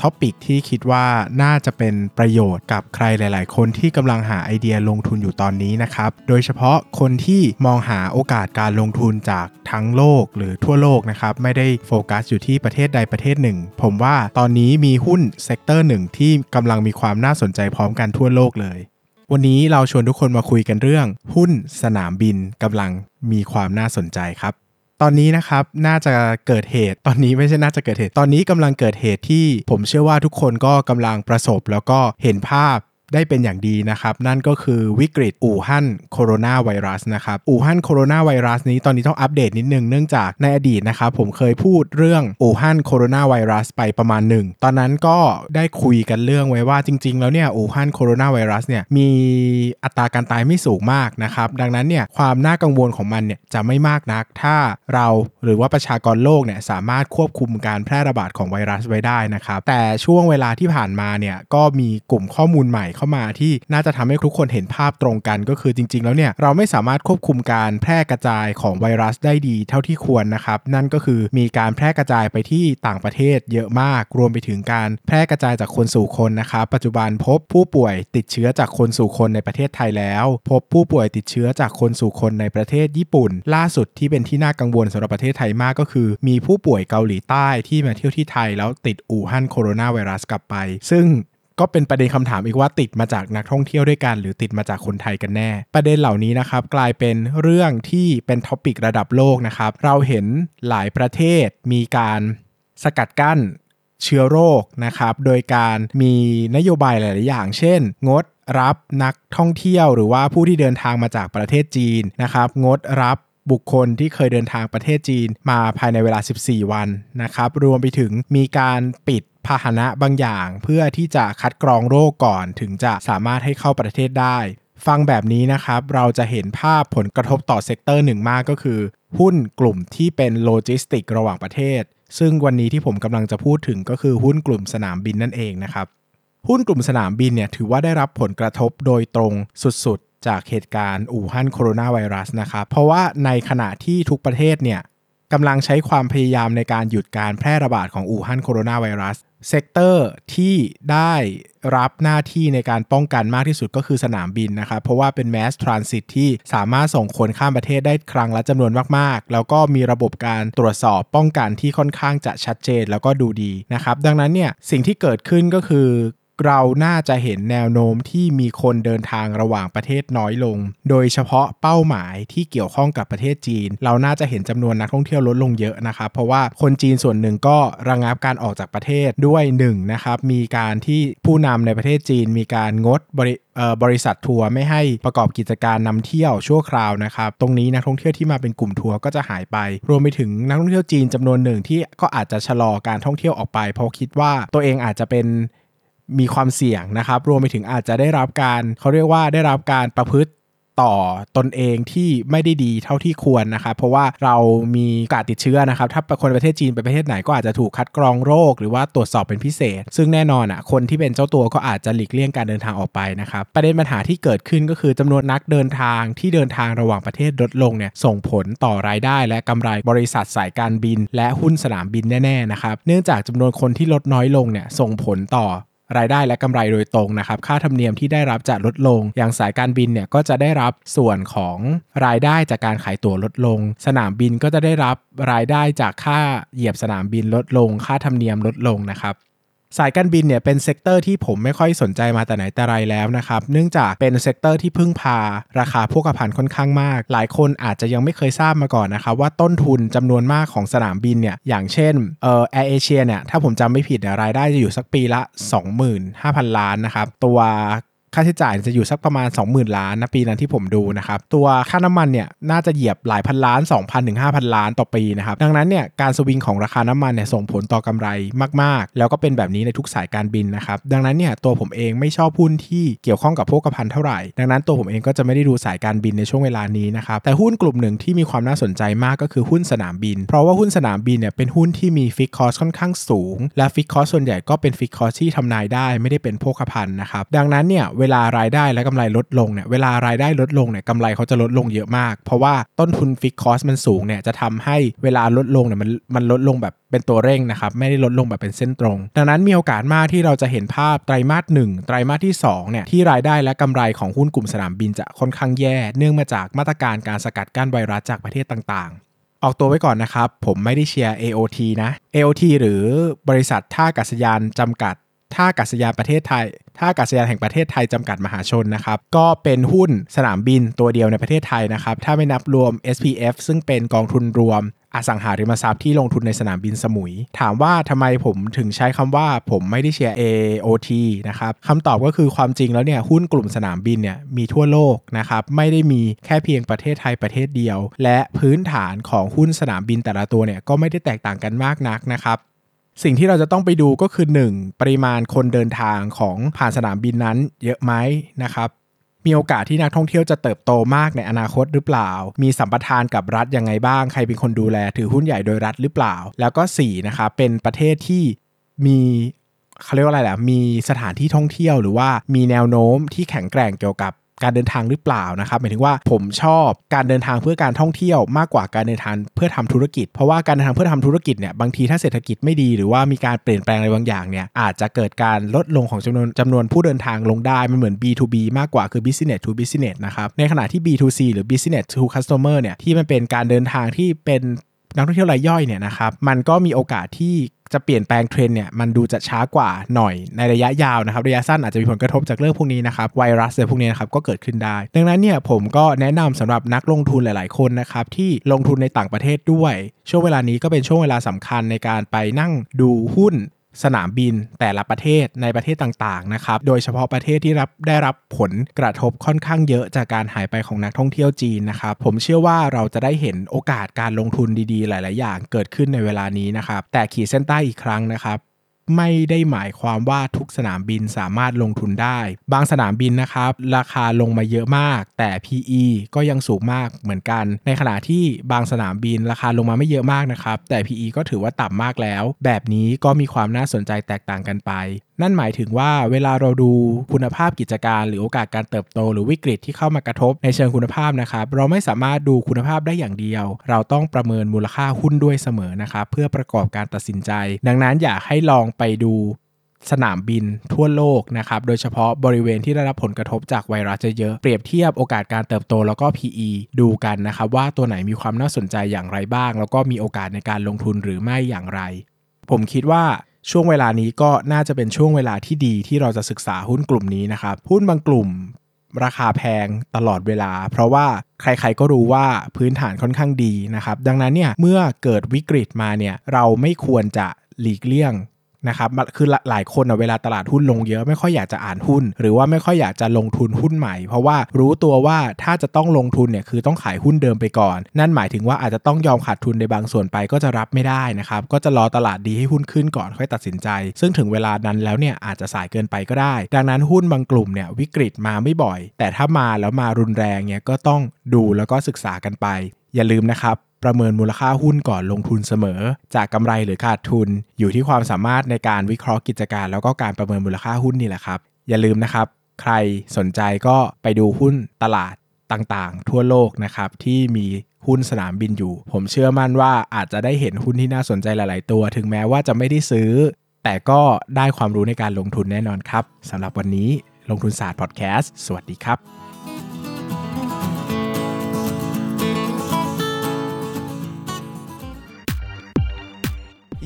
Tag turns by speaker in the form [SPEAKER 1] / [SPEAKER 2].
[SPEAKER 1] topic ที่คิดว่าน่าจะเป็นประโยชน์กับใครหลาย ๆ คนที่กำลังหาไอเดียลงทุนอยู่ตอนนี้นะครับ โดยเฉพาะคนที่มองหาโอกาสการลงทุนจากทั้งโลกหรือทั่วโลกนะครับ ไม่ได้โฟกัสอยู่ที่ประเทศใดประเทศหนึ่ง ผมว่าตอนนี้มีหุ้น sector หนึ่งที่กำลังมีความน่าสนใจพร้อมกันทั่วโลกเลย วันนี้เราชวนทุกคนมาคุยกันเรื่อง หุ้นสนามบินกำลังมีความน่าสนใจครับ ตอนนี้นะครับน่าจะเกิดเหตุ ตอนนี้ไม่ใช่น่าจะเกิดเหตุ ตอนนี้กำลังเกิดเหตุที่ผมเชื่อว่าทุกคนก็กำลังประสบแล้วก็เห็นภาพ ได้เป็นอย่างดีนะครับ นั่นก็คือวิกฤตอู่ฮั่นโคโรนาไวรัสนะครับ อู่ฮั่นโคโรนาไวรัสนี้ตอนนี้ต้องอัปเดตนิดนึงเนื่องจากในอดีตนะครับ ผมเคยพูดเรื่องอู่ฮั่นโคโรนาไวรัสไปประมาณหนึ่ง ตอนนั้นก็ได้คุยกันเรื่องไว้ว่าจริง ๆ แล้วเนี่ยอู่ฮั่นโคโรนาไวรัสเนี่ยมีอัตราการตายไม่สูงมากนะครับ ดังนั้นเนี่ยความน่ากังวลของมันเนี่ยจะไม่มากนัก ถ้าเราหรือว่าประชากรโลกเนี่ยสามารถควบคุมการแพร่ระบาดของไวรัสไว้ได้นะครับแต่ช่วงเวลาที่ผ่านมาเนี่ยก็มีกลุ่มข้อมูลใหม่เข้ามาที่น่าจะทำให้ทุกคนเห็นภาพตรงกันก็คือจริง ๆ แล้วเนี่ยเราไม่สามารถควบคุมการแพร่กระจายของไวรัสได้ดีเท่าที่ควรนะครับ นั่นก็คือมีการแพร่กระจายไปที่ต่างประเทศเยอะมาก รวมไปถึงการแพร่กระจายจากคนสู่คนนะครับ ปัจจุบันพบผู้ป่วยติดเชื้อจากคนสู่คนในประเทศไทยแล้ว พบผู้ป่วยติดเชื้อจากคนสู่คนในประเทศญี่ปุ่น ล่าสุดที่เป็นที่น่ากังวลสำหรับประเทศไทยมากก็คือ มีผู้ป่วยเกาหลีใต้ที่มาเที่ยวที่ไทยแล้วติดอู่ฮั่นโคโรนาไวรัสกลับไป ซึ่ง ก็เป็นประเด็นคำถามอีกว่าติดมาจากนักท่องเที่ยวด้วยกัน หรือติดมาจากคนไทยกันแน่ ประเด็นเหล่านี้นะครับกลายเป็นเรื่องที่เป็นท็อปิกระดับโลกนะครับเราเห็นหลายประเทศมีการสกัดกั้นเชื้อโรคนะครับ โดยการมีนโยบายหลาย ๆ อย่าง เช่น งดรับนักท่องเที่ยว หรือว่าผู้ที่เดินทางมาจากประเทศจีนนะครับ งดรับบุคคลที่เคยเดินทางประเทศจีนมาภายในเวลา 14 วันนะครับ รวมไปถึงมีการปิด พาหนะบางอย่าง เพื่อที่จะคัดกรองโรคก่อนถึงจะสามารถให้เข้าประเทศได้ ฟังแบบนี้นะครับเราจะเห็นภาพผลกระทบต่อ sector หนึ่งมากก็คือ หุ้นกลุ่มที่เป็นโลจิสติกระหว่างประเทศ ซึ่งวันนี้ที่ผมกำลังจะพูดถึงก็คือหุ้นกลุ่มสนามบินนั่นเองนะครับหุ้นกลุ่มสนามบินเนี่ยถือว่าได้รับผลกระทบโดยตรงสุดๆ จากเหตุการณ์อู่ฮั่นโคโรนาไวรัสนะครับ เพราะว่าในขณะที่ทุกประเทศเนี่ย กำลังใช้ความพยายามในการหยุดการแพร่ระบาดของอู่ฮั่นโคโรนาไวรัส sector ที่ได้รับหน้าที่ในการป้องกันมากที่สุดก็คือสนามบินนะครับ เพราะว่าเป็น mass transit ที่สามารถส่งคนข้ามประเทศได้ครั้งละจำนวนมากๆ แล้วก็มีระบบการตรวจสอบป้องกันที่ค่อนข้างจะชัดเจนแล้วก็ดูดีนะครับ ดังนั้นเนี่ยสิ่งที่เกิดขึ้นก็คือ เราน่าจะเห็นแนวโน้มที่มีคนเดินทางระหว่างประเทศน้อยลง โดยเฉพาะเป้าหมายที่เกี่ยวข้องกับประเทศจีน เราน่าจะเห็นจำนวนนักท่องเที่ยวลดลงเยอะนะครับเพราะว่าคนจีนส่วนหนึ่งก็ระงับการออกจากประเทศด้วย1นนะครับมีการที่ผู้นำในประเทศจีนมีการงดบริบริษัททัวร์ไม่ให้ประกอบกิจการนำเที่ยวชั่วคราวนะครับ ตรงนี้นักท่องเที่ยวที่มาเป็นกลุ่มทัวร์ก็จะหายไป รวมไปถึงนักท่องเที่ยวจีนจำนวนหนึ่งที่ก็อาจจะชะลอการท่องเที่ยวออกไป เพราะคิดว่าตัวเองอาจจะเป็น มีความเสี่ยงนะครับ รวมไปถึงอาจจะได้รับการเขาเรียกว่าได้รับการประพฤติต่อตนเองที่ไม่ได้ดีเท่าที่ควรนะครับ เพราะว่าเรามีการติดเชื้อนะครับ ถ้าคนประเทศจีนไปประเทศไหนก็อาจจะถูกคัดกรองโรค หรือว่าตรวจสอบเป็นพิเศษ ซึ่งแน่นอนอะคนที่เป็นเจ้าตัวก็อาจจะหลีกเลี่ยงการเดินทางออกไปนะครับ ประเด็นปัญหาที่เกิดขึ้นก็คือจำนวนนักเดินทางที่เดินทางระหว่างประเทศลดลงเนี่ยส่งผลต่อรายได้ และกำไรบริษัทสายการบิน และหุ้นสนามบินแน่ๆนะครับเนื่องจากจำนวนคนที่ลดน้อยลงเนี่ยส่งผลต่อ รายได้และกำไรโดยตรงนะครับ ค่าธรรมเนียมที่ได้รับจะลดลง อย่างสายการบินเนี่ยก็จะได้รับส่วนของรายได้จากการขายตั๋วลดลง สนามบินก็จะได้รับรายได้จากค่าเหยียบสนามบินลดลง ค่าธรรมเนียมลดลงนะครับ สายการบินเนี่ยเป็น sector ที่ผมไม่ค่อยสนใจมาแต่ไหนแต่ไรแล้วนะครับ เนื่องจากเป็น sector ที่พึ่งพาราคาโภคภัณฑ์ค่อนข้างมาก หลายคนอาจจะยังไม่เคยทราบมาก่อนนะครับว่าต้นทุนจำนวนมากของสนามบินเนี่ยอย่างเช่นเอ่อแอร์เอเชียเนี่ยถ้าผมจำไม่ผิดเนี่ยรายได้จะอยู่สักปีละ 25,000 ล้านนะครับตัวค่าใช้จ่ายจะอยู่สักประมาณ 20,000 ล้านนะปีนั้นที่ผมดูนะครับตัวค่าน้ำมันเนี่ยน่าจะเหยียบหลายพันล้าน 2,000ถึง5,000 ล้านต่อปีนะครับดังนั้นเนี่ยการสวิงของราคาน้ำมันเนี่ยส่งผลต่อกำไรมาก ๆ แล้วก็เป็นแบบนี้ในทุกสายการบินนะครับดังนั้นเนี่ยตัวผมเองไม่ชอบหุ้นที่เกี่ยวข้องกับโภคภัณฑ์เท่าไหร่ ดังนั้นตัวผมเองก็จะไม่ได้ดูสายการบินในช่วงเวลานี้นะครับแต่หุ้นกลุ่มหนึ่งที่มีความน่าสนใจมากก็คือหุ้นสนามบิน เพราะว่าหุ้นสนามบินเนี่ยเป็นหุ้นที่มี fixed cost ค่อนข้างสูง และ fixed cost ส่วนใหญ่ก็เป็น fixed cost ที่ทำนายได้ไม่ได้เป็นโภคภัณฑ์นะครับดังนั้นเนี่ยเวลารายได้และกำไรลดลงเนี่ยเวลารายได้ลดลงเนี่ยกำไรเขาจะลดลงเยอะมาก เพราะว่าต้นทุนฟิกคอสมันสูงเนี่ยจะทำให้เวลาลดลงเนี่ยมันมันลดลงแบบเป็นตัวเร่งนะครับไม่ได้ลดลงแบบเป็นเส้นตรง ดังนั้นมีโอกาสมากที่เราจะเห็นภาพไตรมาสหนึ่งไตรมาสที่2เนี่ยที่รายได้และกำไรของหุ้นกลุ่มสนามบินจะค่อนข้างแย่ เนื่องมาจากมาตรการการสกัดกั้นไวรัสจากประเทศต่างๆออกตัวไว้ก่อนนะครับ ผมไม่ได้เชียร์ AOT นะ AOT หรือบริษัทท่าอากาศยานจำกัด ท่าอากาศยานประเทศไทยท่าอากาศยานแห่งประเทศไทยจำกัดมหาชนนะครับ ก็เป็นหุ้นสนามบินตัวเดียวในประเทศไทยนะครับ ถ้าไม่นับรวม SPF ซึ่งเป็นกองทุนรวมอสังหาริมทรัพย์ที่ลงทุนในสนามบินสมุย ถามว่าทำไมผมถึงใช้คำว่าผมไม่ได้เชียร์ AOT นะครับคำตอบก็คือความจริงแล้วเนี่ยหุ้นกลุ่มสนามบินเนี่ยมีทั่วโลกนะครับไม่ได้มีแค่เพียงประเทศไทยประเทศเดียว และพื้นฐานของหุ้นสนามบินแต่ละตัวเนี่ยก็ไม่ได้แตกต่างกันมากนักนะครับ สิ่งที่เราจะต้องไปดูก็คือ 1. ปริมาณคนเดินทางของผ่านสนามบินนั้นเยอะไหมนะครับ มีโอกาสที่นักท่องเที่ยวจะเติบโตมากในอนาคตหรือเปล่า มีสัมปทานกับรัฐยังไงบ้าง ใครเป็นคนดูแลถือหุ้นใหญ่โดยรัฐหรือเปล่า แล้วก็4นะครับเป็นประเทศที่มีเขาเรียกว่าอะไรล่ะ มีสถานที่ท่องเที่ยวหรือว่ามีแนวโน้มที่แข็งแกร่งเกี่ยวกับ การเดินทางหรือเปล่านะครับหมายถึงว่าผมชอบการเดินทางเพื่อการท่องเที่ยวมากกว่าการเดินทางเพื่อทำธุรกิจ เพราะว่าการเดินทางเพื่อทำธุรกิจเนี่ยบางทีถ้าเศรษฐกิจไม่ดีหรือว่ามีการเปลี่ยนแปลงอะไรบางอย่างเนี่ยอาจจะเกิดการลดลงของจำนวนจำนวนผู้เดินทางลงได้มันเหมือน B2B มากกว่าคือ business to business นะครับในขณะที่ B2C หรือ business to customer เนี่ยที่มันเป็นการเดินทางที่เป็น นักท่องเที่ยวรายย่อยเนี่ยนะครับมันก็มีโอกาสที่จะเปลี่ยนแปลงเทรนเนี่ยมันดูจะช้ากว่าหน่อยในระยะยาวนะครับระยะสั้นอาจจะมีผลกระทบจากเรื่องพวกนี้นะครับไวรัสอะไรพวกนี้นะครับก็เกิดขึ้นได้ ดังนั้นเนี่ยผมก็แนะนำสำหรับนักลงทุนหลาย ๆ คนนะครับที่ลงทุนในต่างประเทศด้วย ช่วงเวลานี้ก็เป็นช่วงเวลาสำคัญในการไปนั่งดูหุ้น สนามบินแต่ละประเทศในประเทศต่างๆนะครับ โดยเฉพาะประเทศที่รับได้รับผลกระทบค่อนข้างเยอะจากการหายไปของนักท่องเที่ยวจีนนะครับ ผมเชื่อว่าเราจะได้เห็นโอกาสการลงทุนดีๆ หลาย ๆ อย่างเกิดขึ้นในเวลานี้นะครับ แต่ขีดเส้นใต้อีกครั้งนะครับ ไม่ได้หมายความว่าทุกสนามบินสามารถลงทุนได้ บางสนามบินนะครับ ราคาลงมาเยอะมาก แต่ PE ก็ยังสูงมากเหมือนกัน ในขณะที่บางสนามบินราคาลงมาไม่เยอะมากนะครับแต่ PE ก็ถือว่าต่ำมากแล้ว แบบนี้ก็มีความน่าสนใจแตกต่างกันไป นั่นหมายถึงว่าเวลาเราดูคุณภาพกิจการ หรือโอกาสการเติบโต หรือวิกฤตที่เข้ามากระทบในเชิงคุณภาพนะครับ เราไม่สามารถดูคุณภาพได้อย่างเดียว เราต้องประเมินมูลค่าหุ้นด้วยเสมอนะครับเพื่อประกอบการตัดสินใจ ดังนั้นอยากให้ลองไปดูสนามบินทั่วโลกนะครับ โดยเฉพาะบริเวณที่ได้รับผลกระทบจากไวรัสเยอะ เปรียบเทียบโอกาสการเติบโตแล้วก็ PE ดูกันนะครับ ว่าตัวไหนมีความน่าสนใจอย่างไรบ้าง แล้วก็มีโอกาสในการลงทุนหรือไม่อย่างไร ผมคิดว่า ช่วงเวลานี้ก็น่าจะเป็นช่วงเวลาที่ดีที่เราจะศึกษาหุ้นกลุ่มนี้นะครับหุ้นบางกลุ่มราคาแพงตลอดเวลา เพราะว่าใครๆก็รู้ว่าพื้นฐานค่อนข้างดีนะครับ ดังนั้นเนี่ยเมื่อเกิดวิกฤตมาเนี่ยเราไม่ควรจะหลีกเลี่ยง นะครับคือหลายคนเวลาตลาดหุ้นลงเยอะไม่ค่อยอยากจะอ่านหุ้น หรือว่าไม่ค่อยอยากจะลงทุนหุ้นใหม่ เพราะว่ารู้ตัวว่าถ้าจะต้องลงทุนเนี่ยคือต้องขายหุ้นเดิมไปก่อน นั่นหมายถึงว่าอาจจะต้องยอมขาดทุนในบางส่วนไปก็จะรับไม่ได้นะครับก็จะรอตลาดดีให้หุ้นขึ้นก่อนค่อยตัดสินใจ ซึ่งถึงเวลานั้นแล้วเนี่ยอาจจะสายเกินไปก็ได้ ดังนั้นหุ้นบางกลุ่มเนี่ยวิกฤตมาไม่บ่อย แต่ถ้ามาแล้วมารุนแรงเนี่ยก็ต้องดูแล้วก็ศึกษากันไป อย่าลืมนะครับ ประเมินมูลค่าหุ้นก่อนลงทุนเสมอ จากกำไรหรือขาดทุน อยู่ที่ความสามารถในการวิเคราะห์กิจการ แล้วก็การประเมินมูลค่าหุ้นนี่แหละครับ อย่าลืมนะครับ ใครสนใจก็ไปดูหุ้นตลาดต่างๆ ทั่วโลกนะครับที่มีหุ้นสนามบินอยู่ ผมเชื่อมั่นว่าอาจจะได้เห็นหุ้นที่น่าสนใจหลาย ๆ ตัว ถึงแม้ว่าจะไม่ได้ซื้อ แต่ก็ได้ความรู้ในการลงทุนแน่นอนครับสำหรับวันนี้ลงทุนศาสตร์พอดแคสต์สวัสดีครับ